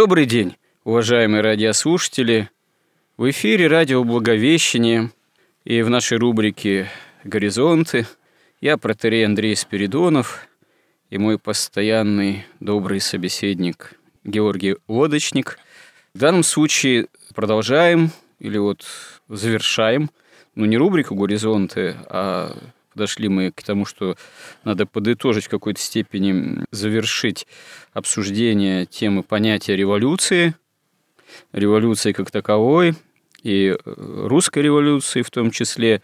Добрый день, уважаемые радиослушатели. В эфире радио «Благовещение» и в нашей рубрике «Горизонты» я протерей Андрей Спиридонов и мой постоянный добрый собеседник Георгий Лодочник. В данном случае продолжаем или вот завершаем, ну не рубрику «Горизонты», а подошли мы к тому, что надо подытожить в какой-то степени, завершить обсуждение темы понятия революции, революции как таковой, и э, русской революции в том числе.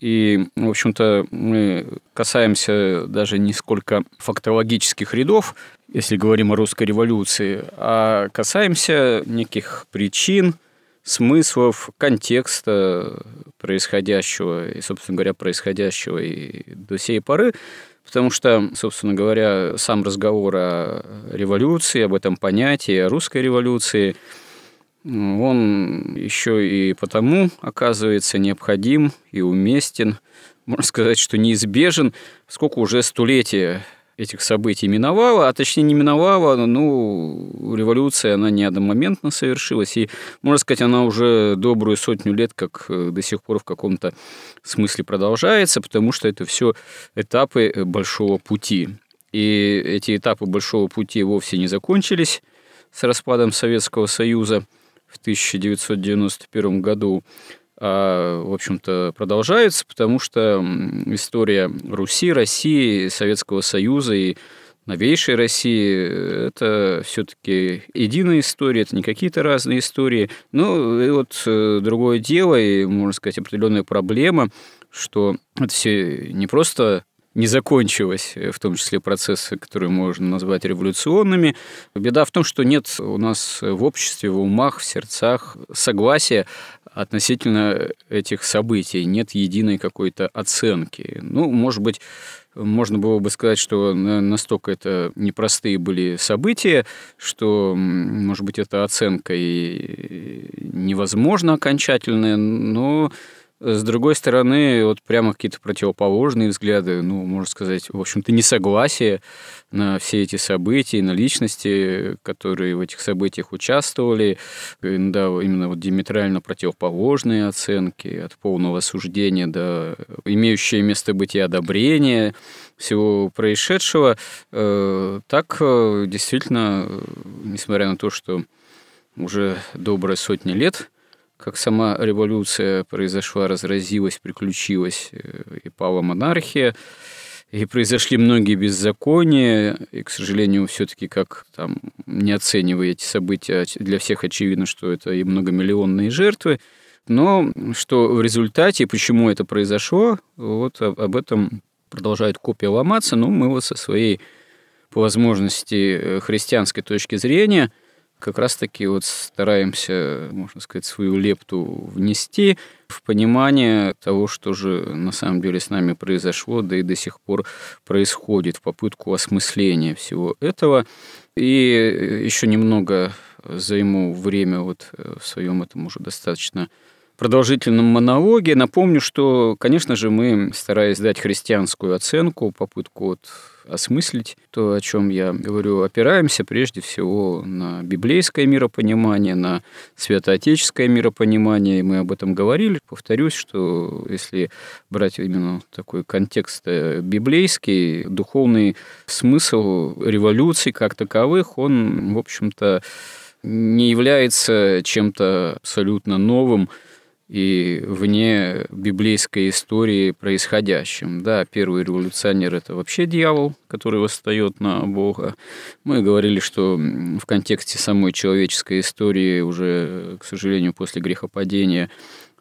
И, в общем-то, мы касаемся даже не сколько фактологических рядов, если говорим о русской революции, а касаемся неких причин, смыслов, контекста происходящего и, собственно говоря, происходящего и до сей поры, потому что, собственно говоря, сам разговор о революции, об этом понятии, о русской революции, он еще и потому оказывается необходим и уместен, можно сказать, что неизбежен, сколько уже столетия этих событий миновала, а точнее не миновала, ну, революция, она не одномоментно совершилась, и, можно сказать, она уже добрую сотню лет как э, до сих пор в каком-то смысле продолжается, потому что это все этапы э, большого пути. И эти этапы большого пути вовсе не закончились с распадом Советского Союза в 1991 году в общем-то, продолжается, потому что история Руси, России, Советского Союза и новейшей России – это все-таки единая история, это не какие-то разные истории. Ну, и вот э, другое дело, и, можно сказать, определенная проблема, что это все не просто не закончилось, э, в том числе процессы, которые можно назвать революционными. Беда в том, что нет у нас в обществе, в умах, в сердцах согласия относительно этих событий, нет единой какой-то оценки. Ну, может быть, можно было бы сказать, что настолько это непростые были события, что, может быть, эта оценка и невозможна окончательная, но с другой стороны, вот прямо какие-то противоположные взгляды, ну, можно сказать, в общем-то, несогласие на все эти события, на личности, которые в этих событиях участвовали, да, именно вот диаметрально противоположные оценки, от полного осуждения до имеющие место быть и одобрения всего происшедшего. Э, так э, действительно, несмотря на то, что уже добрая сотня лет как сама революция произошла, разразилась, приключилась, э, и пала монархия, и произошли многие беззакония, и, к сожалению, все-таки как там, не оценивая эти события, для всех очевидно, что это и многомиллионные жертвы, но что в результате, почему это произошло, вот об этом продолжает копия ломаться, но мы вот со своей, по возможности, э, христианской точки зрения – как раз-таки вот стараемся, можно сказать, свою лепту внести в понимание того, что же на самом деле с нами произошло, да и до сих пор происходит, в попытку осмысления всего этого. И еще немного займу время вот в своем этом уже достаточно продолжительном монологе. Напомню, что, конечно же, мы, стараясь дать христианскую оценку, попытку вот осмыслить то, о чем я говорю, опираемся прежде всего на библейское миропонимание, на святоотеческое миропонимание, и мы об этом говорили. Повторюсь, что если брать именно такой контекст э, библейский, духовный смысл революций как таковых, он, в общем-то, не является чем-то абсолютно новым и вне библейской истории происходящим. Да, первый революционер – это вообще дьявол, который восстает на Бога. Мы говорили, что в контексте самой человеческой истории уже, к сожалению, после грехопадения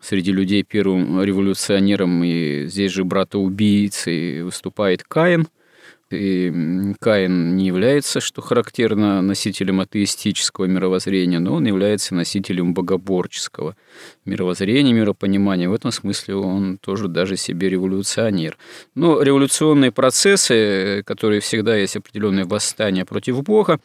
среди людей первым революционером и здесь же брата-убийцей выступает Каин – и Каин не является, что характерно, носителем атеистического мировоззрения, но он является носителем богоборческого мировоззрения, миропонимания. В этом смысле он тоже даже себе революционер. Но революционные процессы, которые всегда есть определенные восстания против Бога,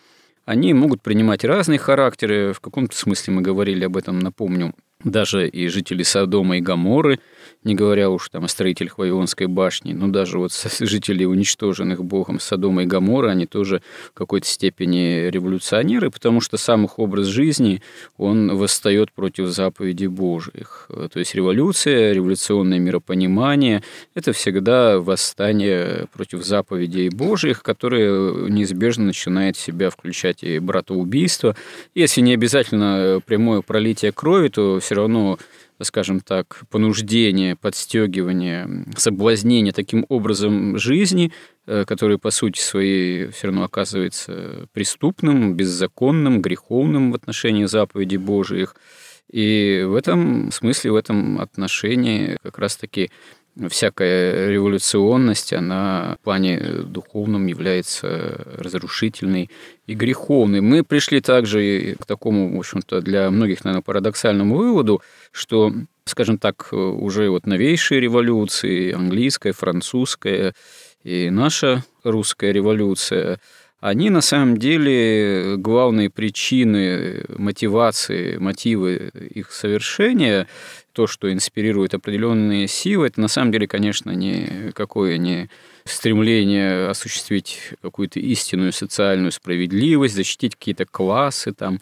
они могут принимать разные характеры. В каком-то смысле мы говорили об этом, напомню, даже и жители Содома и Гаморы – не говоря уж там о строителях Вавилонской башни, но даже вот жители уничтоженных Богом Содома и Гамора, они тоже в какой-то степени революционеры, потому что сам их образ жизни, он восстает против заповедей Божьих. То есть революция, революционное миропонимание – это всегда восстание против заповедей Божьих, которые неизбежно начинает в себя включать и братоубийство. Если не обязательно прямое пролитие крови, то все равно скажем так, понуждение, подстегивание, соблазнение таким образом жизни, э, который по сути своей все равно оказывается преступным, беззаконным, греховным в отношении заповедей Божиих. И в этом смысле, в этом отношении как раз-таки всякая революционность, она в плане духовном является разрушительной и греховной. Мы пришли также к такому, в общем-то, для многих, наверное, парадоксальному выводу, что, скажем так, уже вот новейшие революции, английская, французская и наша русская революция, они на самом деле главные причины, мотивации, мотивы их совершения то, что инспирирует определенные силы, это на самом деле, конечно, не какое не стремление осуществить какую-то истинную социальную справедливость, защитить какие-то классы, там,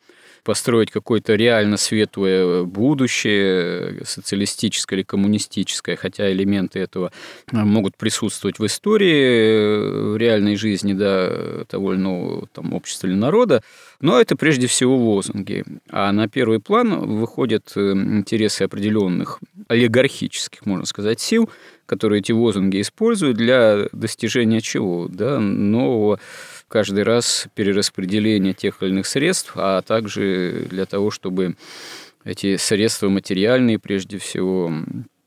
построить какое-то реально светлое будущее, социалистическое или коммунистическое, хотя элементы этого могут присутствовать в истории в реальной жизни да, того или иного там, общества или народа, но это прежде всего лозунги. А на первый план выходят э, интересы определенных олигархических, можно сказать, сил, которые эти лозунги используют для достижения чего? Да, нового каждый раз перераспределение тех или иных средств, а также для того, чтобы эти средства материальные, прежде всего,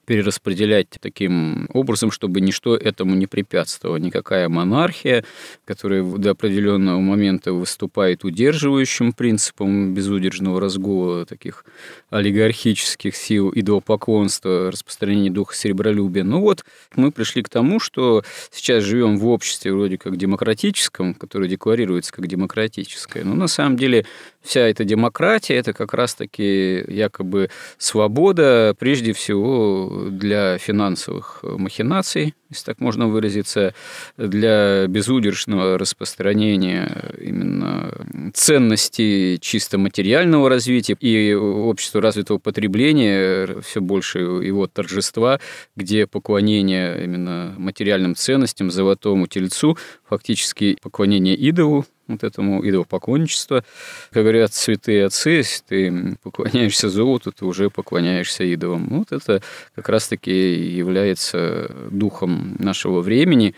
перераспределять таким образом, чтобы ничто этому не препятствовало. Никакая монархия, которая до определенного момента выступает удерживающим принципом безудержного разгула таких олигархических сил, идолопоклонства, распространения духа серебролюбия. Ну вот, мы пришли к тому, что сейчас живем в обществе вроде как демократическом, которое декларируется как демократическое, но на самом деле вся эта демократия – это как раз-таки якобы свобода, прежде всего, для финансовых махинаций, если так можно выразиться, для безудержного распространения именно ценностей чисто материального развития и общества развитого потребления, все больше его торжества, где поклонение именно материальным ценностям, золотому тельцу, фактически поклонение идолу, вот этому идолопоклонничеству. Как говорят святые отцы, если ты поклоняешься золоту, ты уже поклоняешься идолам. Вот это как раз-таки является духом нашего времени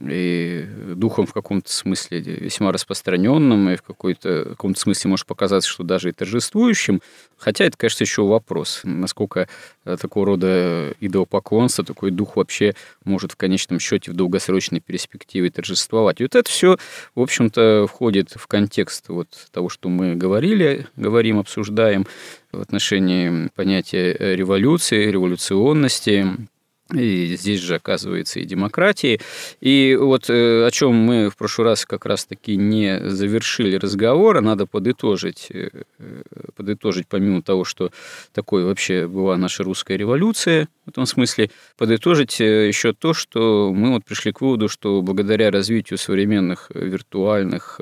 и духом в каком-то смысле весьма распространенным, и в какой-то каком-то смысле может показаться, что даже и торжествующим. Хотя это, конечно, еще вопрос, насколько э, такого рода идолопоклонство, такой дух вообще может в конечном счете в долгосрочной перспективе торжествовать. И вот это все, в общем-то, входит в контекст вот того, что мы говорили, говорим, обсуждаем в отношении понятия революции, революционности, и здесь же оказывается и демократии. И вот э, о чем мы в прошлый раз как раз-таки не завершили разговор, а надо подытожить, э, подытожить помимо того, что такой вообще была наша русская революция, в этом смысле, подытожить э, еще то, что мы вот пришли к выводу, что благодаря развитию современных виртуальных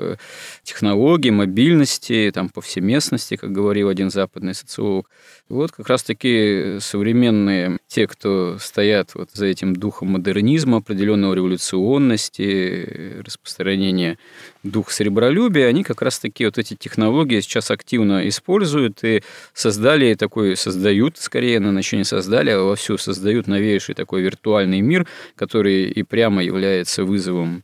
технологий, мобильности, там, повсеместности, как говорил один западный социолог, вот как раз-таки современные те, кто стоят стоят вот за этим духом модернизма, определенного революционности, распространения духа сребролюбия, они как раз таки вот эти технологии сейчас активно используют и создали такой, создают, скорее, на еще не создали, а вовсю создают новейший такой виртуальный мир, который и прямо является вызовом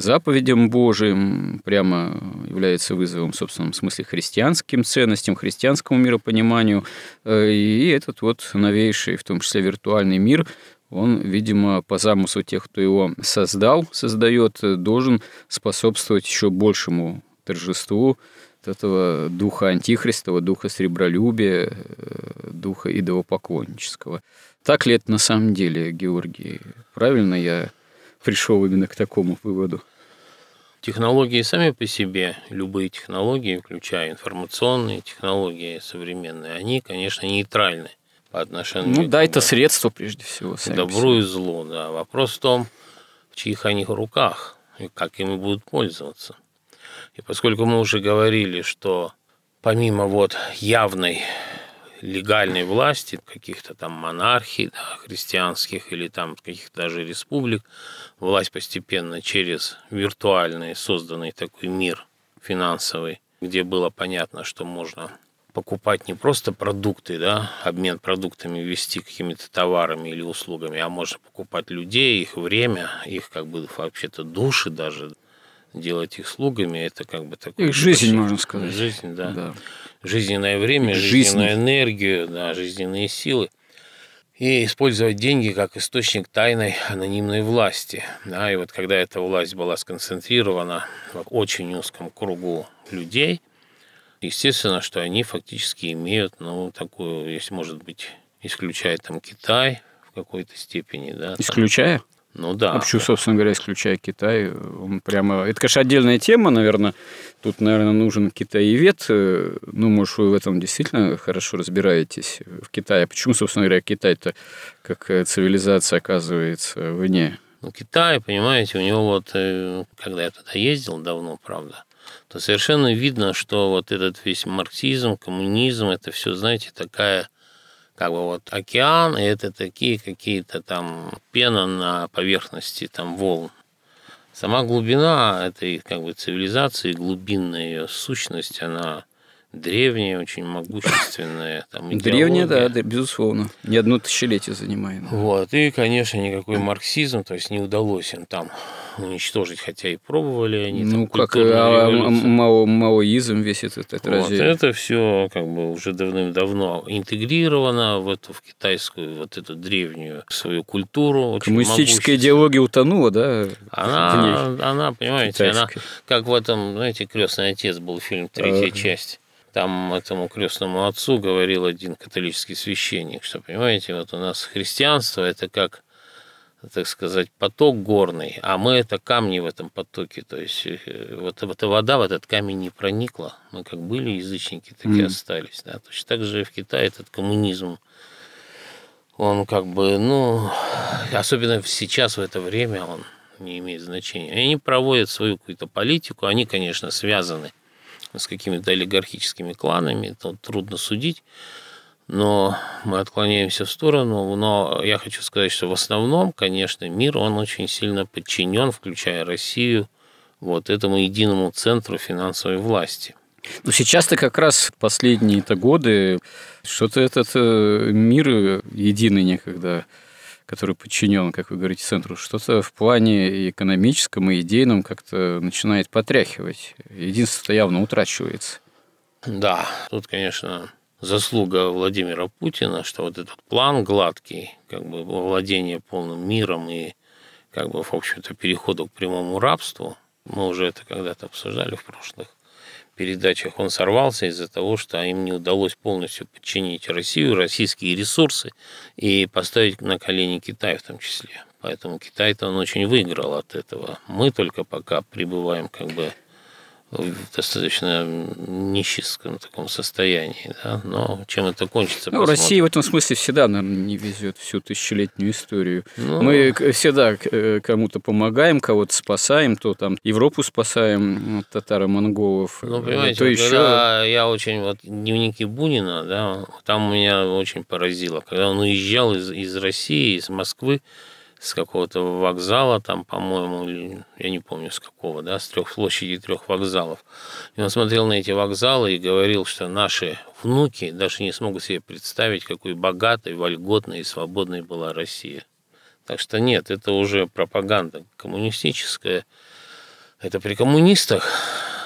заповедям Божиим, прямо является вызовом в собственном смысле христианским ценностям, христианскому миропониманию. Э, и этот вот новейший, в том числе виртуальный мир, он, видимо, по замыслу тех, кто его создал, создает, должен способствовать еще большему торжеству этого духа антихристова, духа сребролюбия, э, духа идолопоклоннического. Так ли это на самом деле, Георгий? Правильно я пришел именно к такому выводу? Технологии сами по себе, любые технологии, включая информационные технологии современные, они, конечно, нейтральны по отношению ну, к да, это средство прежде всего. К добру и злу, да. Вопрос в том, в чьих они руках и как ими будут пользоваться. И поскольку мы уже говорили, что помимо вот явной легальной власти, каких-то там монархий да, христианских или там каких-то даже республик, власть постепенно через виртуальный созданный такой мир финансовый, где было понятно, что можно покупать не просто продукты, да, обмен продуктами вести какими-то товарами или услугами, а можно покупать людей, их время, их как бы вообще-то души даже, делать их слугами, это как бы такой... Их жизнь, можно сказать. Жизнь, да. да. Жизненное время, Жизнь. жизненную энергию, да, жизненные силы. И использовать деньги как источник тайной анонимной власти. Да, и вот когда эта власть была сконцентрирована в очень узком кругу людей, естественно, что они фактически имеют, ну, такую, если может быть, исключая там Китай в какой-то степени, да. Исключая? Там, ну да. А почему, собственно говоря, исключая Китай? Он прямо... Это, конечно, отдельная тема, наверное. Тут, наверное, нужен китаевед. Ну, может, вы в этом действительно хорошо разбираетесь в Китае. Почему, собственно говоря, Китай-то как цивилизация оказывается вне? Ну, Китай, понимаете, у него вот, э, когда я туда ездил давно, правда, то совершенно видно, что вот этот весь марксизм, коммунизм, это все, знаете, такая как бы вот океан, и это такие какие-то там пена на поверхности там волн. Сама глубина этой как бы цивилизации, глубинная ее сущность, она древняя, очень могущественная. Там, древняя, да, да, безусловно. Не одно тысячелетие занимает. Вот, и, конечно, никакой марксизм, то есть не удалось им там уничтожить, хотя и пробовали они. Ну, там, как а, мао, маоизм весь этот, это вот. Это все как бы уже давным-давно интегрировано в эту в китайскую вот эту древнюю свою культуру. Коммунистическая идеология утонула, да? Она, она понимаете, она как в этом, знаете, крестный отец был фильм третья а... часть. Там этому крестному отцу говорил один католический священник, что, понимаете, вот у нас христианство – это как так сказать, поток горный, а мы это камни в этом потоке. То есть э, вот эта вода в этот камень не проникла. Мы как были язычники, так и остались. Да? Точно так же в Китае этот коммунизм, он как бы, ну, особенно сейчас, в это время, он не имеет значения. Они проводят свою какую-то политику, они, конечно, связаны с какими-то олигархическими кланами, тут трудно судить, но мы отклоняемся в сторону. Но я хочу сказать, что в основном, конечно, мир, он очень сильно подчинен, включая Россию, вот этому единому центру финансовой власти. Ну, сейчас-то как раз последние-то годы что-то этот э, мир единый некогда, который подчинен, как вы говорите, центру, что-то в плане экономическом и идейном как-то начинает потряхивать. Единство явно утрачивается. Да, тут, конечно, заслуга Владимира Путина, что вот этот план гладкий, как бы владение полным миром и как бы, в общем-то, переходу к прямому рабству, мы уже это когда-то обсуждали в прошлых передачах, он сорвался из-за того, что им не удалось полностью подчинить Россию, российские ресурсы и поставить на колени Китай в том числе. Поэтому Китай-то он очень выиграл от этого. Мы только пока пребываем как бы в достаточно нищеском таком состоянии, да, но чем это кончится? Ну, Россия в этом смысле всегда, наверное, не везет всю тысячелетнюю историю. Ну... Мы всегда э, кому-то помогаем, кого-то спасаем, то там Европу спасаем от татаро-монголов, ну, понимаете, то еще... я очень, вот дневники Бунина, да, там меня очень поразило, когда он уезжал из, из России, из Москвы, с какого-то вокзала, там, по-моему, я не помню с какого, да, с трех площадей трех вокзалов. И он смотрел на эти вокзалы и говорил, что наши внуки даже не смогут себе представить, какой богатой, вольготной и свободной была Россия. Так что нет, это уже пропаганда коммунистическая. Это при коммунистах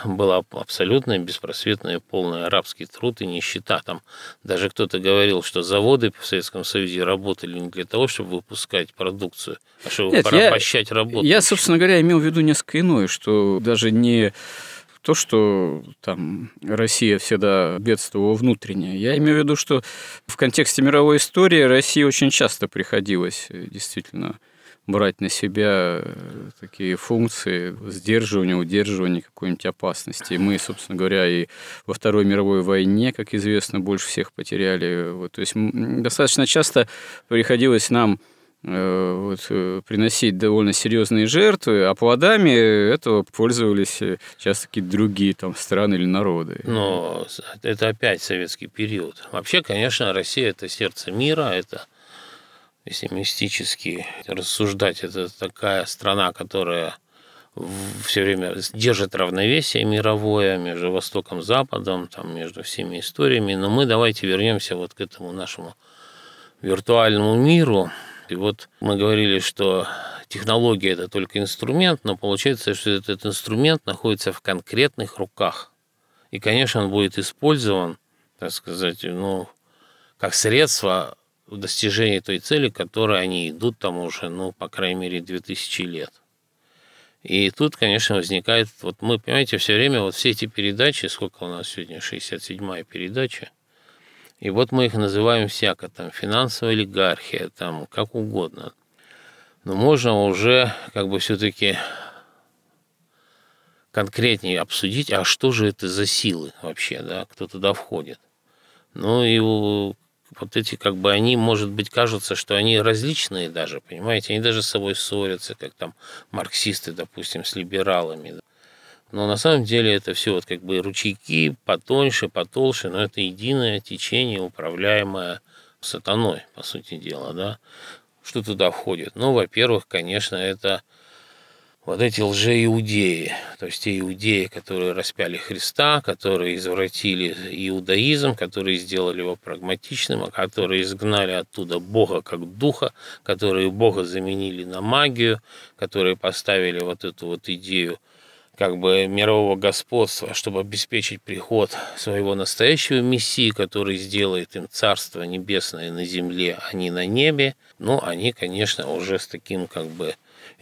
была абсолютная беспросветная полная арабский труд и нищета. Там даже кто-то говорил, что заводы в Советском Союзе работали не для того, чтобы выпускать продукцию, а чтобы Нет, порабощать я, работу. Я, собственно говоря, имел в виду несколько иное, что даже не то, что там Россия всегда бедствовала внутренне. Я имею в виду, что в контексте мировой истории России очень часто приходилось э, действительно брать на себя э, такие функции сдерживания, удерживания какой-нибудь опасности. И мы, собственно говоря, и во Второй мировой войне, как известно, больше всех потеряли. Вот, то есть достаточно часто приходилось нам э, вот, э, приносить довольно серьезные жертвы, а плодами этого пользовались часто какие-то другие там страны или народы. Но это опять советский период. Вообще, конечно, Россия – это сердце мира, это если мистически рассуждать, это такая страна, которая все время держит равновесие мировое между Востоком и Западом, там, между всеми историями. Но мы давайте вернемся вот к этому нашему виртуальному миру. И вот мы говорили, что технология – это только инструмент, но получается, что этот инструмент находится в конкретных руках. И, конечно, он будет использован, так сказать, ну, как средство в достижении той цели, к которой они идут там уже, ну, по крайней мере, 2000 лет. И тут, конечно, возникает, вот мы, понимаете, все время вот все эти передачи, сколько у нас сегодня, 67-я передача, и вот мы их называем всяко, там, финансовая олигархия, там, как угодно. Но можно уже как бы все-таки конкретнее обсудить, а что же это за силы вообще, да, кто туда входит. Ну и вот эти как бы они, может быть, кажутся, что они различные даже, понимаете, они даже с собой ссорятся, как там марксисты, допустим, с либералами. Но на самом деле это все вот как бы ручейки потоньше, потолще, но это единое течение, управляемое сатаной, по сути дела, да. Что туда входит? Ну, во-первых, конечно, это вот эти лжеиудеи, то есть те иудеи, которые распяли Христа, которые извратили иудаизм, которые сделали его прагматичным, а которые изгнали оттуда Бога как духа, которые Бога заменили на магию, которые поставили вот эту вот идею как бы мирового господства, чтобы обеспечить приход своего настоящего Мессии, который сделает им Царство Небесное на земле, а не на небе. Но они, конечно, уже с таким как бы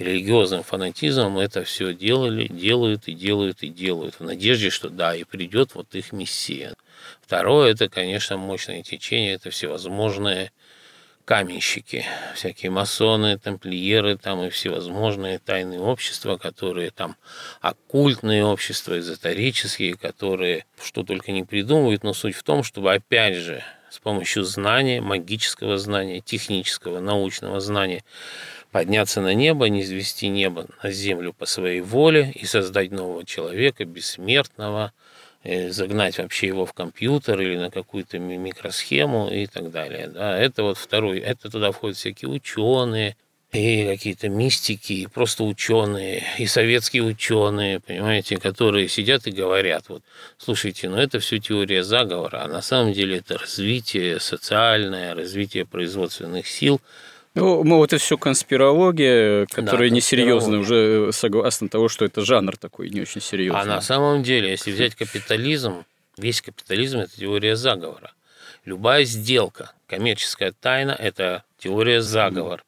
религиозным фанатизмом это все делали, делают и делают и делают, в надежде, что да, и придет вот их мессия. Второе, это, конечно, мощное течение, это всевозможные каменщики, всякие масоны, тамплиеры там и всевозможные тайные общества, которые там оккультные общества, эзотерические, которые что только не придумывают, но суть в том, чтобы опять же с помощью знания, магического знания, технического, научного знания подняться на небо, не извести небо на землю по своей воле и создать нового человека, бессмертного, э, загнать вообще его в компьютер или на какую-то микросхему и так далее. Да, это вот второй, это туда входят всякие ученые, и какие-то мистики, и просто ученые, и советские ученые, понимаете, которые сидят и говорят, вот, слушайте, ну это все теория заговора, а на самом деле это развитие социальное, развитие производственных сил, ну, ну, это все конспирология, которая да, несерьезная, уже э, согласно того, что это жанр такой не очень серьезный. А на самом деле, если взять капитализм, весь капитализм – это теория заговора. Любая сделка, коммерческая тайна – это теория заговор.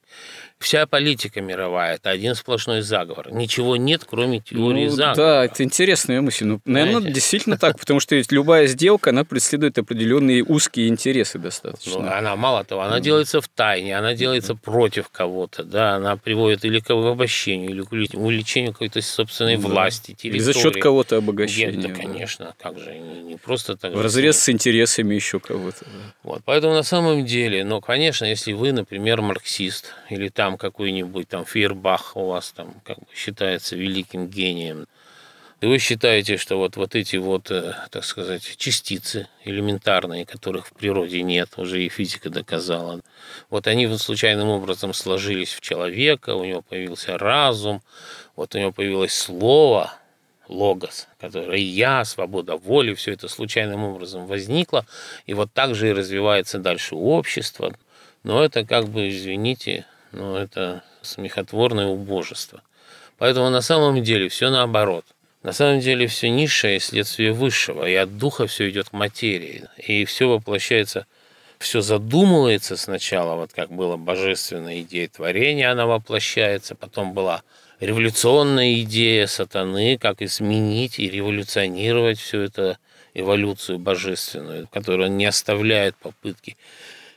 Вся политика мировая – это один сплошной заговор. Ничего нет, кроме теории ну, заговора. Да, это интересная мысль. Ну, наверное, действительно так, потому что ведь любая сделка, она преследует определенные узкие интересы достаточно. Ну, она, мало того, она делается в тайне, она делается против кого-то, да, она приводит или к обобщению, или к увеличению какой-то собственной да. власти, территории. Или за счет кого-то обогащения. Нет, да, конечно, как же, не, не просто так. В разрез с интересами еще кого-то. Да. Вот, поэтому на самом деле, ну, конечно, если вы, например, марксист, или там какой-нибудь там Фейербах у вас там как бы считается великим гением, и вы считаете, что вот, вот эти вот, э, так сказать, частицы элементарные, которых в природе нет, уже и физика доказала, вот они вот случайным образом сложились в человека, у него появился разум, вот у него появилось слово, логос, которое я, свобода воли, все это случайным образом возникло, и вот так же и развивается дальше общество. Но это как бы, извините, но это смехотворное убожество. Поэтому на самом деле все наоборот. На самом деле все низшее следствие высшего, и от духа все идет к материи. И все воплощается, все задумывается сначала, вот как была божественная идея творения, она воплощается, потом была революционная идея сатаны, как изменить и революционировать всю эту эволюцию божественную, которая не оставляет попытки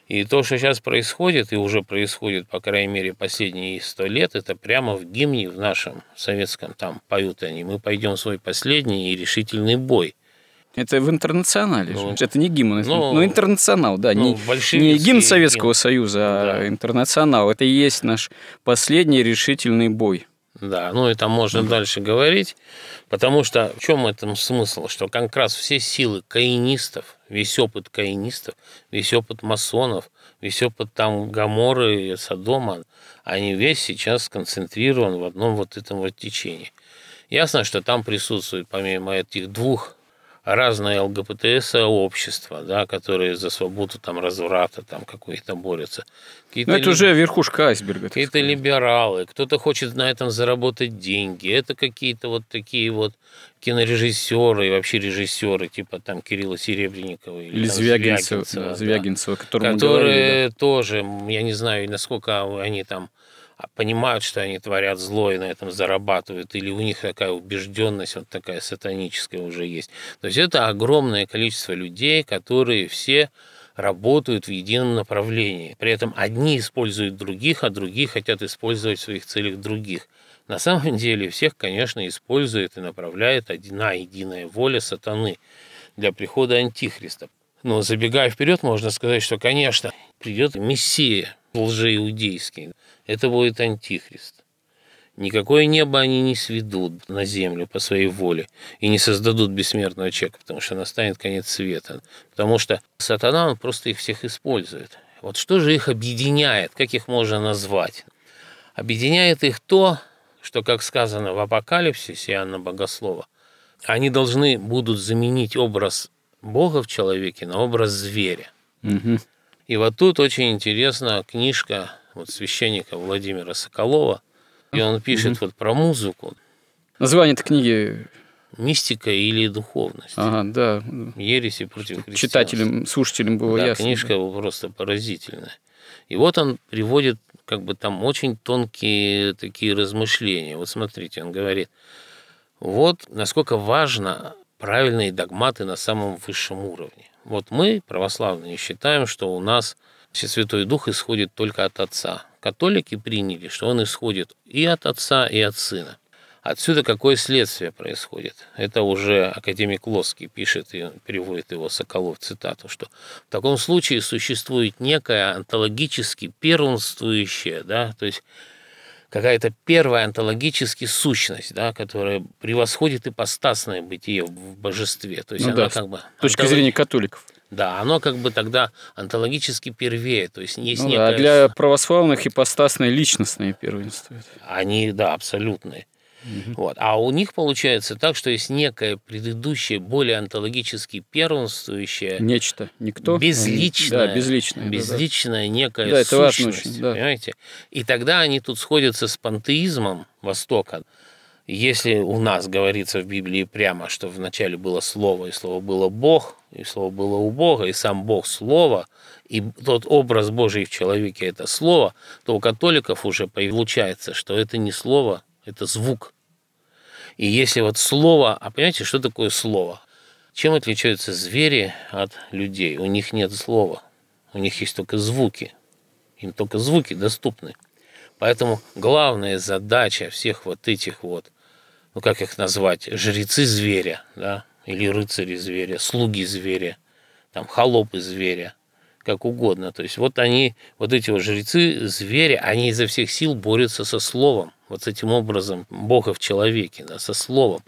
и то, что сейчас происходит, и уже происходит, по крайней мере, последние сто лет, это прямо в гимне в нашем советском, там поют они, мы пойдем в свой последний и решительный бой. Это в интернационале. Ну, это не гимн, ну, ну интернационал, да. Ну, не, не гимн Советского гимн. Союза, а да. интернационал. Это и есть наш последний решительный бой. Да, ну там можно mm дальше говорить, потому что в чем этом смысл? Что как раз все силы каинистов, весь опыт каинистов, весь опыт масонов, весь опыт там Гаморы Содома, они весь сейчас сконцентрирован в одном вот этом вот течении. Ясно, что там присутствует помимо этих двух разные ЛГБТ-сообщества, да, которые за свободу там разврата там какой-то борются. Ну, это ли... уже верхушка айсберга. Какие-то либералы, кто-то хочет на этом заработать деньги. Это какие-то вот такие вот кинорежиссеры и вообще режиссеры, типа там Кирилла Серебренникова или, или Звягинцева, Звягинцева, да, Звягинцева которые говорили, да. тоже, я не знаю, насколько они там а понимают, что они творят зло и на этом зарабатывают, или у них такая убежденность, вот такая сатаническая уже есть. То есть это огромное количество людей, которые все работают в едином направлении. При этом одни используют других, а другие хотят использовать в своих целях других. На самом деле всех, конечно, использует и направляет одна единая воля сатаны для прихода антихриста. Но забегая вперед, можно сказать, что, конечно, придет Мессия лжеиудейский, это будет антихрист. Никакое небо они не сведут на землю по своей воле и не создадут бессмертного человека, потому что настанет конец света. Потому что сатана, он просто их всех использует. Вот что же их объединяет, как их можно назвать? Объединяет их то, что, как сказано в Апокалипсисе Иоанна Богослова, они должны будут заменить образ Бога в человеке на образ зверя. Угу. И вот тут очень интересна книжка вот священника Владимира Соколова, и он пишет угу. вот про музыку. Название этой книги Мистика или духовность. Ага, да. Ереси против христианства. Читателям, слушателям было да, ясно. книжка да. просто поразительная. И вот он приводит как бы там очень тонкие такие размышления. Вот смотрите, он говорит, вот насколько важно правильные догматы на самом высшем уровне. Вот мы, православные, считаем, что у нас Святой Дух исходит только от Отца. Католики приняли, что он исходит и от Отца, и от Сына. Отсюда какое следствие происходит? Это уже академик Лоский пишет и переводит его Соколов цитату, что в таком случае существует некая онтологически первенствующая, да, то есть какая-то первая онтологически сущность, да, которая превосходит ипостасное бытие в божестве. То есть ну, она да, как бы... С точки онтолог... зрения католиков. Да, оно как бы тогда онтологически первее, то есть есть ну, некое... А для православных ипостасное личностное первенствует. Они, да, абсолютные. Угу. Вот. А у них получается так, что есть некое предыдущее, более онтологически первенствующее... Нечто, никто. Безличное. Да, безличное. Безличное да, некое да, это сущность, очень, да. понимаете? И тогда они тут сходятся с пантеизмом Востока, если у нас говорится в Библии прямо, что вначале было Слово, и Слово было Бог, и Слово было у Бога, и сам Бог Слово, и тот образ Божий в человеке – это Слово, то у католиков уже получается, что это не Слово, это звук. И если вот Слово, а понимаете, что такое Слово? Чем отличаются звери от людей? У них нет слова, у них есть только звуки. Им только звуки доступны. Поэтому главная задача всех вот этих вот ну как их назвать, жрецы зверя, да, или рыцари зверя, слуги зверя, там, холопы зверя, как угодно. То есть вот они, вот эти вот жрецы зверя, они изо всех сил борются со словом, вот с этим образом Бога в человеке, да, со словом.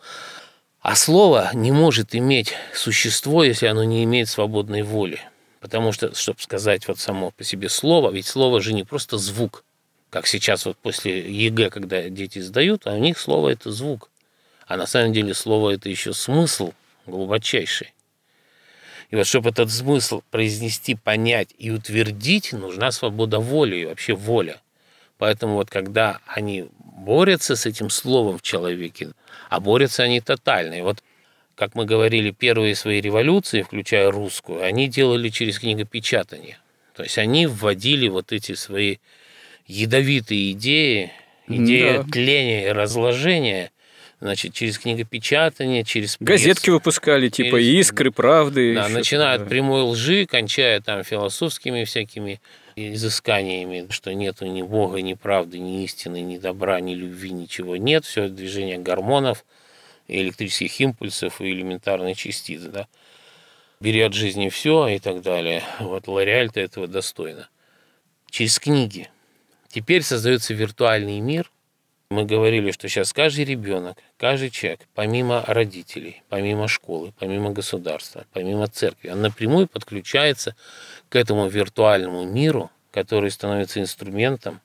А слово не может иметь существо, если оно не имеет свободной воли. Потому что, чтобы сказать вот само по себе слово, ведь слово же не просто звук, как сейчас вот после ЕГЭ, когда дети сдают, а у них слово – это звук. А на самом деле слово – это еще смысл глубочайший. И вот чтобы этот смысл произнести, понять и утвердить, нужна свобода воли и вообще воля. Поэтому вот когда они борются с этим словом в человеке, а борются они тотально. И вот, как мы говорили, первые свои революции, включая русскую, они делали через книгопечатание. То есть они вводили вот эти свои ядовитые идеи, идеи да. тления и разложения значит, через книгопечатание, через пресс, Газетки выпускали, типа через, «Искры», «Правды». Да, начиная от прямой лжи, кончая там философскими всякими изысканиями, что нету ни Бога, ни правды, ни истины, ни добра, ни любви, ничего нет. Все движение гормонов, электрических импульсов и элементарной частиц, да. Бери от жизни все и так далее. Вот Лореаль-то этого достойно. Через книги. Теперь создается виртуальный мир – мы говорили, что сейчас каждый ребенок, каждый человек, помимо родителей, помимо школы, помимо государства, помимо церкви, он напрямую подключается к этому виртуальному миру, который становится инструментом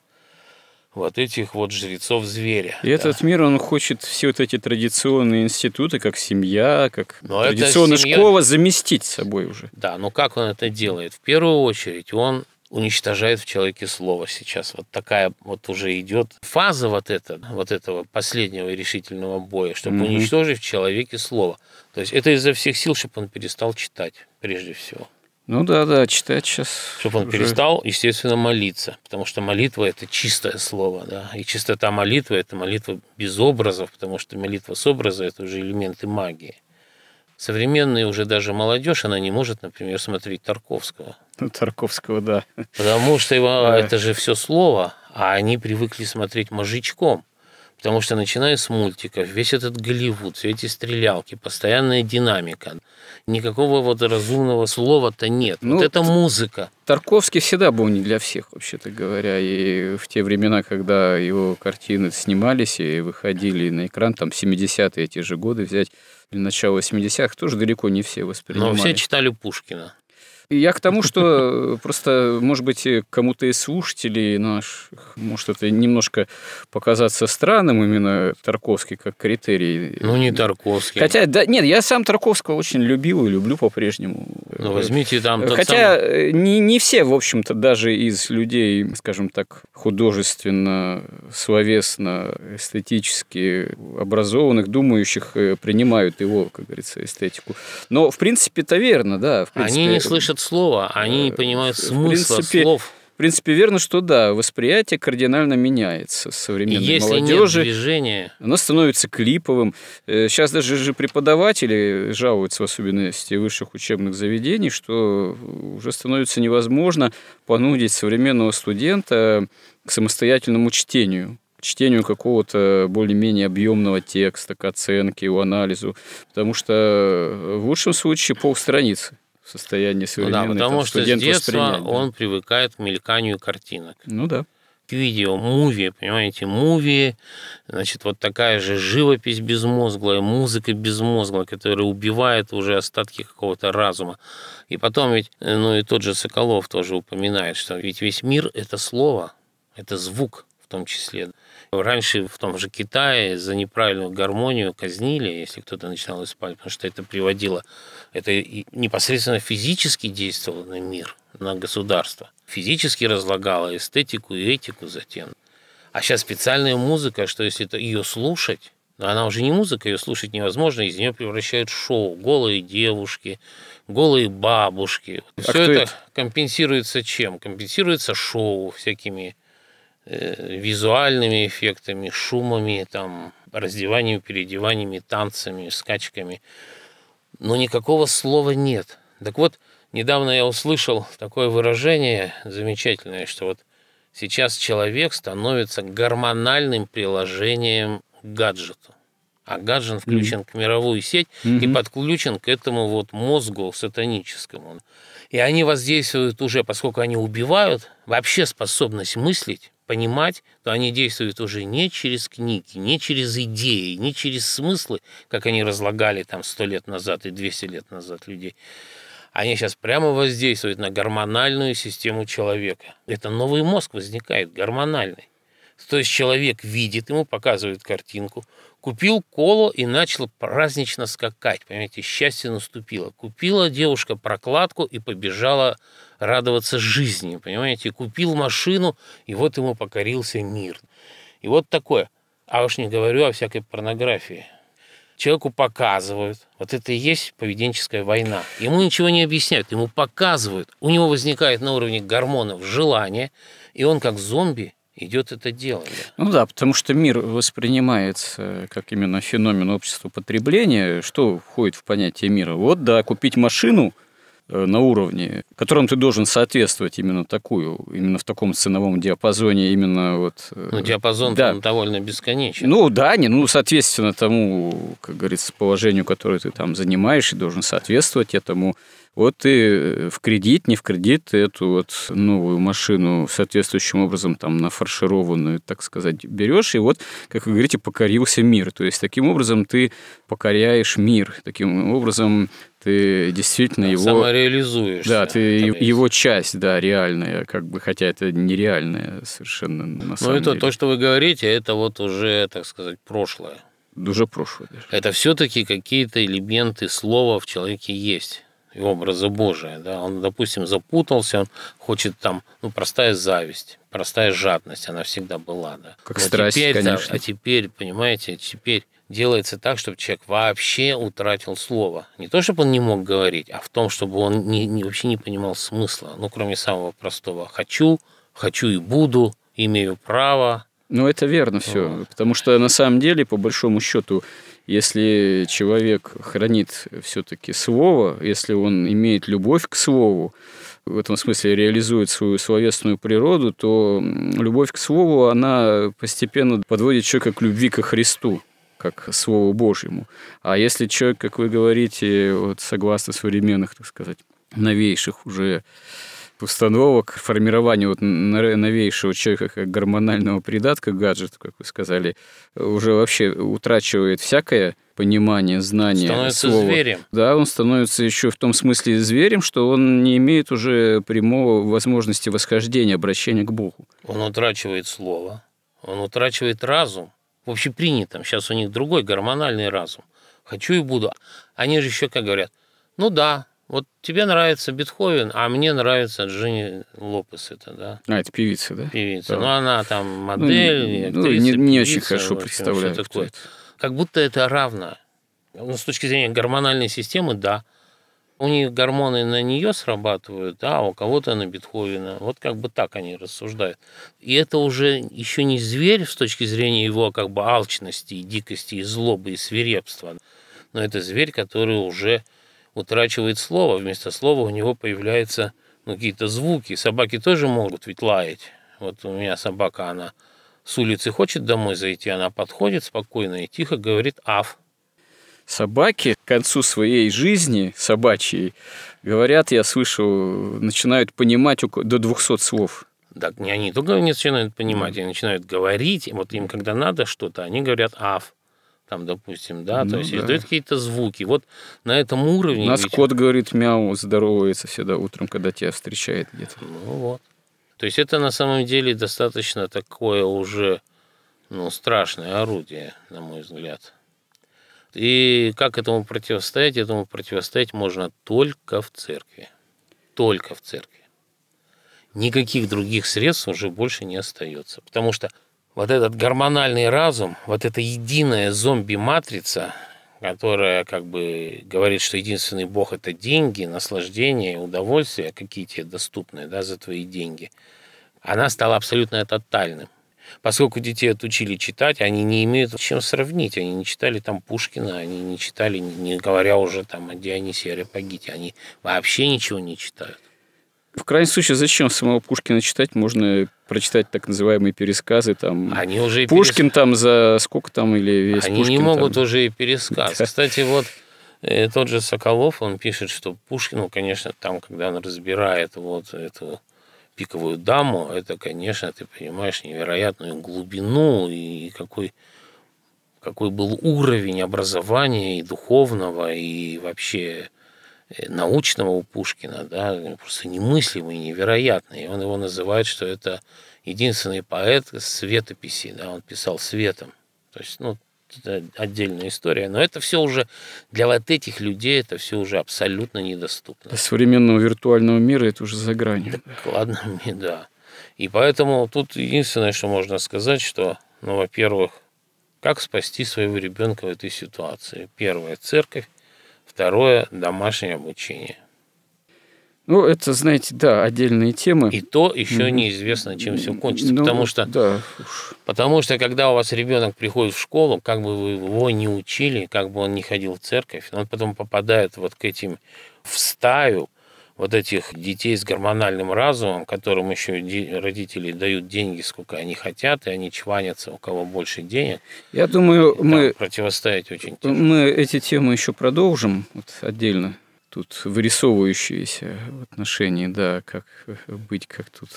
вот этих вот жрецов зверя. И да. этот мир, он хочет все вот эти традиционные институты, как семья, как но традиционная семья... школа, заместить собой уже. Да, но как он это делает? В первую очередь он уничтожает в человеке слово сейчас. Вот такая вот уже идет фаза вот, эта, вот этого последнего решительного боя, чтобы mm-hmm. уничтожить в человеке слово. То есть это изо всех сил, чтобы он перестал читать, прежде всего. Ну да, да, читать сейчас. Чтобы он уже... перестал, естественно, молиться, потому что молитва это чистое слово, да, и чистота молитвы это молитва без образов, потому что молитва с образа это уже элементы магии. Современная уже даже молодежь, она не может, например, смотреть Тарковского. Ну, Тарковского, да. Потому что его, это же все слово, а они привыкли смотреть мозжечком. Потому что начиная с мультиков, весь этот Голливуд, все эти стрелялки, постоянная динамика, никакого вот разумного слова-то нет. Ну, вот это музыка. Тарковский всегда был не для всех, вообще-то говоря. И в те времена, когда его картины снимались и выходили на экран, там 70-е эти же годы взять, или начало 80-х, тоже далеко не все воспринимали. Но все читали Пушкина. Я к тому, что просто, может быть, кому-то из слушателей наш может это немножко показаться странным именно Тарковский как критерий. Ну, не Тарковский. Хотя, да, нет, я сам Тарковского очень любил и люблю по-прежнему. Ну, возьмите там Хотя самый... не, не все, в общем-то, даже из людей, скажем так, художественно, словесно, эстетически образованных, думающих, э, принимают его, как говорится, эстетику. Но, в принципе, это верно, да. В принципе, Они не слышат слышат слово, они не э, понимают принципе, слов. В принципе, верно, что да, восприятие кардинально меняется современной если молодежи. Нет движения... Оно становится клиповым. Сейчас э, даже же преподаватели жалуются, в особенности высших учебных заведений, что уже становится невозможно понудить современного студента к самостоятельному чтению чтению какого-то более-менее объемного текста, к оценке, его анализу, потому что в лучшем случае полстраницы состоянии современной ну да, потому там, что с детства он привыкает к мельканию картинок. Ну да. Видео, муви, понимаете, муви, значит, вот такая же живопись безмозглая, музыка безмозглая, которая убивает уже остатки какого-то разума. И потом ведь, ну и тот же Соколов тоже упоминает, что ведь весь мир – это слово, это звук в том числе. Раньше в том же Китае за неправильную гармонию казнили, если кто-то начинал исправить, потому что это приводило, это непосредственно физически действовало на мир, на государство. Физически разлагало эстетику и этику затем. А сейчас специальная музыка, что если это ее слушать, Но она уже не музыка, ее слушать невозможно, из нее превращают в шоу. Голые девушки, голые бабушки. А Все это, это компенсируется чем? Компенсируется шоу всякими визуальными эффектами, шумами, там, раздеваниями, переодеваниями, танцами, скачками. Но никакого слова нет. Так вот, недавно я услышал такое выражение замечательное, что вот сейчас человек становится гормональным приложением к гаджету. А гаджет включен mm-hmm. к мировую сеть mm-hmm. и подключен к этому вот мозгу сатаническому. И они воздействуют уже, поскольку они убивают, вообще способность мыслить, понимать, то они действуют уже не через книги, не через идеи, не через смыслы, как они разлагали там сто лет назад и 200 лет назад людей, они сейчас прямо воздействуют на гормональную систему человека. Это новый мозг возникает, гормональный. То есть человек видит, ему показывают картинку, купил колу и начал празднично скакать. Понимаете, счастье наступило. Купила девушка прокладку и побежала радоваться жизни. Понимаете, купил машину, и вот ему покорился мир. И вот такое. А уж не говорю о всякой порнографии человеку показывают. Вот это и есть поведенческая война. Ему ничего не объясняют, ему показывают. У него возникает на уровне гормонов желание, и он как зомби идет это делать. Ну да, потому что мир воспринимается как именно феномен общества потребления. Что входит в понятие мира? Вот, да, купить машину – Э, на уровне, которому ты должен соответствовать именно такую, именно в таком ценовом диапазоне, именно вот... Э, ну, диапазон да. довольно бесконечен. Ну, да, не, ну, соответственно тому, как говорится, положению, которое ты там занимаешь, и должен соответствовать этому. Вот ты в кредит, не в кредит, ты эту вот новую машину соответствующим образом там нафаршированную, так сказать, берешь, и вот, как вы говорите, покорился мир. То есть таким образом ты покоряешь мир. Таким образом ты действительно да, его... Самореализуешь. Да, ты его часть, да, реальная, как бы, хотя это нереальная совершенно на Но самом это деле. то, что вы говорите, это вот уже, так сказать, прошлое. Уже прошлое даже. Это все-таки какие-то элементы слова в человеке есть и образа Божия. Да? Он, допустим, запутался, он хочет там, ну, простая зависть, простая жадность, она всегда была. Да? Как Но страсть, теперь, конечно. Да, а теперь, понимаете, теперь делается так, чтобы человек вообще утратил слово. Не то, чтобы он не мог говорить, а в том, чтобы он не, не, вообще не понимал смысла. Ну, кроме самого простого «хочу», «хочу и буду», «имею право». Ну, это верно все. Вот. Потому что на самом деле, по большому счету, если человек хранит все-таки слово, если он имеет любовь к слову, в этом смысле реализует свою словесную природу, то любовь к слову, она постепенно подводит человека к любви ко Христу как Слову Божьему. А если человек, как вы говорите, вот согласно современных, так сказать, новейших уже установок формирования вот новейшего человека как гормонального придатка гаджета, как вы сказали, уже вообще утрачивает всякое понимание, знание. Становится слова. зверем. Да, он становится еще в том смысле зверем, что он не имеет уже прямого возможности восхождения, обращения к Богу. Он утрачивает слово, он утрачивает разум, в общепринятом. Сейчас у них другой гормональный разум. Хочу и буду. Они же еще как говорят, ну да, вот тебе нравится Бетховен, а мне нравится Дженни Лопес это, да? А, это певица, да? Певица. Да. Ну, она там модель, ну, актриса, Ну, не, не очень хорошо представляю. Такое. Как будто это равно. Ну, с точки зрения гормональной системы, да. У них гормоны на нее срабатывают, а у кого-то на Бетховена. Вот как бы так они рассуждают. И это уже еще не зверь с точки зрения его как бы алчности, и дикости, и злобы, и свирепства. Но это зверь, который уже утрачивает слово. Вместо слова у него появляются ну, какие-то звуки. Собаки тоже могут ведь лаять. Вот у меня собака, она с улицы хочет домой зайти, она подходит спокойно и тихо говорит «аф» собаки к концу своей жизни собачьей, говорят, я слышал, начинают понимать до 200 слов. Так не они только не начинают понимать, они начинают говорить, и вот им, когда надо что-то, они говорят «аф», там, допустим, да, ну, то есть да. издают какие-то звуки. Вот на этом уровне... У нас ведь... кот говорит мяу, здоровается всегда утром, когда тебя встречает где-то. Ну вот. То есть это на самом деле достаточно такое уже ну, страшное орудие, на мой взгляд. И как этому противостоять? Этому противостоять можно только в церкви. Только в церкви. Никаких других средств уже больше не остается. Потому что вот этот гормональный разум, вот эта единая зомби-матрица, которая как бы говорит, что единственный бог – это деньги, наслаждение, удовольствие, какие тебе доступны да, за твои деньги, она стала абсолютно тотальным. Поскольку детей отучили читать, они не имеют чем сравнить. Они не читали там Пушкина, они не читали, не говоря уже там о Дионисе Ареопагите. Они вообще ничего не читают. В крайнем случае, зачем самого Пушкина читать? Можно прочитать так называемые пересказы. Там, Они уже Пушкин перес... там за сколько там или весь Они Пушкин не могут там... уже и пересказ. Кстати, вот э, тот же Соколов, он пишет, что Пушкин, ну, конечно, там, когда он разбирает вот эту пиковую даму, это, конечно, ты понимаешь невероятную глубину и какой, какой был уровень образования и духовного, и вообще научного у Пушкина, да, просто немыслимый, невероятный. И он его называет, что это единственный поэт светописи, да, он писал светом. То есть, ну, это отдельная история. Но это все уже для вот этих людей это все уже абсолютно недоступно. Для современного виртуального мира это уже за гранью. Ладно, да. И поэтому тут единственное, что можно сказать, что, ну, во-первых, как спасти своего ребенка в этой ситуации? Первое, церковь. Второе – домашнее обучение. Ну, это, знаете, да, отдельные темы. И то еще неизвестно, чем все кончится. Ну, потому, что, да. потому что, когда у вас ребенок приходит в школу, как бы вы его не учили, как бы он не ходил в церковь, он потом попадает вот к этим в стаю вот этих детей с гормональным разумом, которым еще родители дают деньги, сколько они хотят, и они чванятся, у кого больше денег. Я думаю, мы противостоять очень тяжело. Мы эти темы еще продолжим вот, отдельно тут вырисовывающиеся в отношении, да, как быть, как тут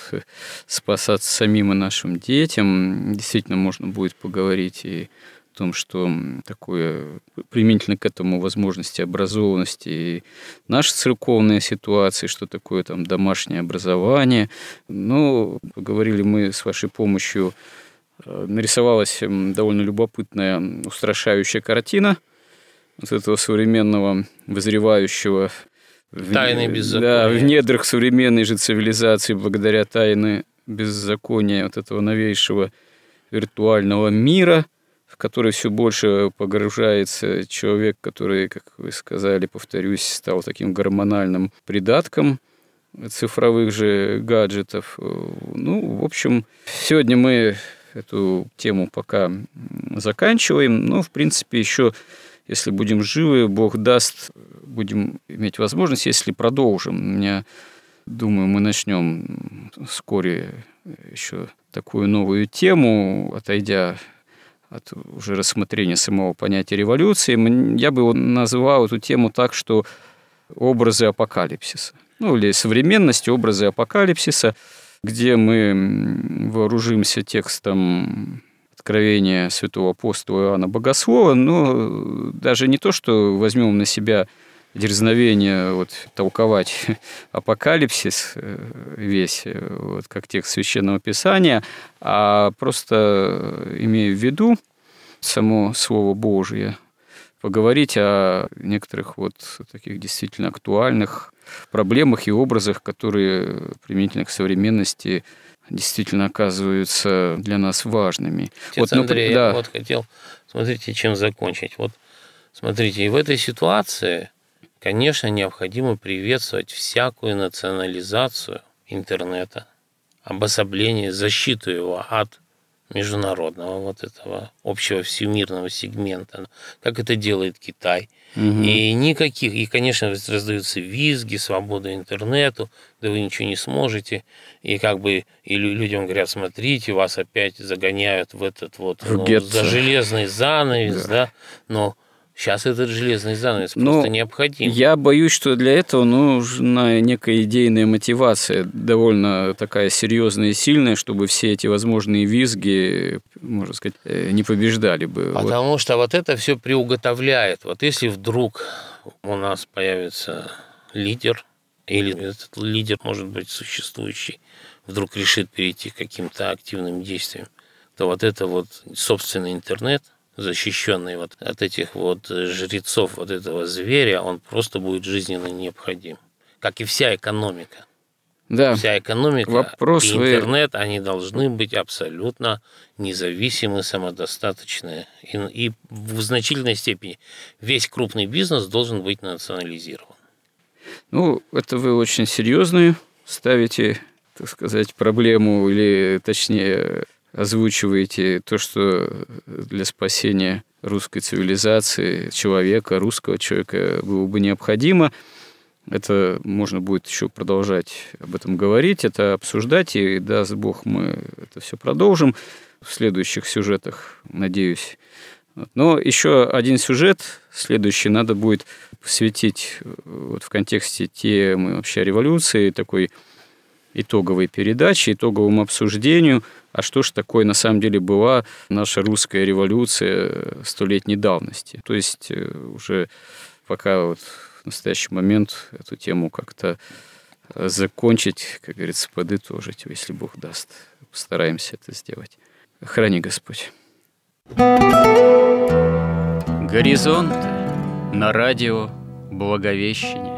спасаться самим и нашим детям. Действительно, можно будет поговорить и том, что такое применительно к этому возможности образованности и наша церковная ситуация, что такое там домашнее образование. Но поговорили мы с вашей помощью, э, нарисовалась довольно любопытная, устрашающая картина вот этого современного, вызревающего Тайны беззакония. Да, в недрах современной же цивилизации, благодаря тайны беззакония вот этого новейшего виртуального мира – который все больше погружается человек, который, как вы сказали, повторюсь, стал таким гормональным придатком цифровых же гаджетов. Ну, в общем, сегодня мы эту тему пока заканчиваем. Но, в принципе, еще, если будем живы, Бог даст, будем иметь возможность, если продолжим. У меня, думаю, мы начнем вскоре еще такую новую тему, отойдя от уже рассмотрения самого понятия революции, я бы назвал эту тему так, что образы апокалипсиса. Ну, или современность, образы апокалипсиса, где мы вооружимся текстом откровения святого апостола Иоанна Богослова, но даже не то, что возьмем на себя дерзновение вот, толковать апокалипсис э, весь, э, вот, как текст Священного Писания, а просто имея в виду само Слово Божие, поговорить о некоторых вот таких действительно актуальных проблемах и образах, которые применительно к современности действительно оказываются для нас важными. Отец вот, ну, Андрей, да. я вот хотел, смотрите, чем закончить. Вот смотрите, и в этой ситуации Конечно, необходимо приветствовать всякую национализацию интернета, обособление, защиту его от международного вот этого общего всемирного сегмента, как это делает Китай. Угу. И никаких, и, конечно, раздаются визги, свобода интернету, да вы ничего не сможете. И как бы и людям говорят, смотрите, вас опять загоняют в этот вот ну, за железный занавес, да, да но Сейчас этот железный занавес Но просто необходим. Я боюсь, что для этого нужна некая идейная мотивация, довольно такая серьезная и сильная, чтобы все эти возможные визги, можно сказать, э, не побеждали бы. Потому вот. что вот это все приуготовляет. Вот если вдруг у нас появится лидер, или этот лидер, может быть, существующий, вдруг решит перейти к каким-то активным действиям, то вот это вот собственный интернет – защищенный вот от этих вот жрецов вот этого зверя, он просто будет жизненно необходим. Как и вся экономика. Да. Вся экономика Вопрос и интернет, вы... они должны быть абсолютно независимы, самодостаточные. И, и в значительной степени весь крупный бизнес должен быть национализирован. Ну, это вы очень серьезную ставите, так сказать, проблему, или точнее озвучиваете то, что для спасения русской цивилизации, человека, русского человека было бы необходимо – это можно будет еще продолжать об этом говорить, это обсуждать, и даст Бог, мы это все продолжим в следующих сюжетах, надеюсь. Но еще один сюжет следующий надо будет посвятить э, вот в контексте темы вообще революции, такой итоговой передачи, итоговому обсуждению, а что ж такое на самом деле была наша русская революция столетней давности. То есть э, уже пока вот настоящий момент эту тему как-то э, закончить, как говорится, подытожить, если Бог даст. Постараемся это сделать. Храни Господь. Горизонт на радио Благовещение.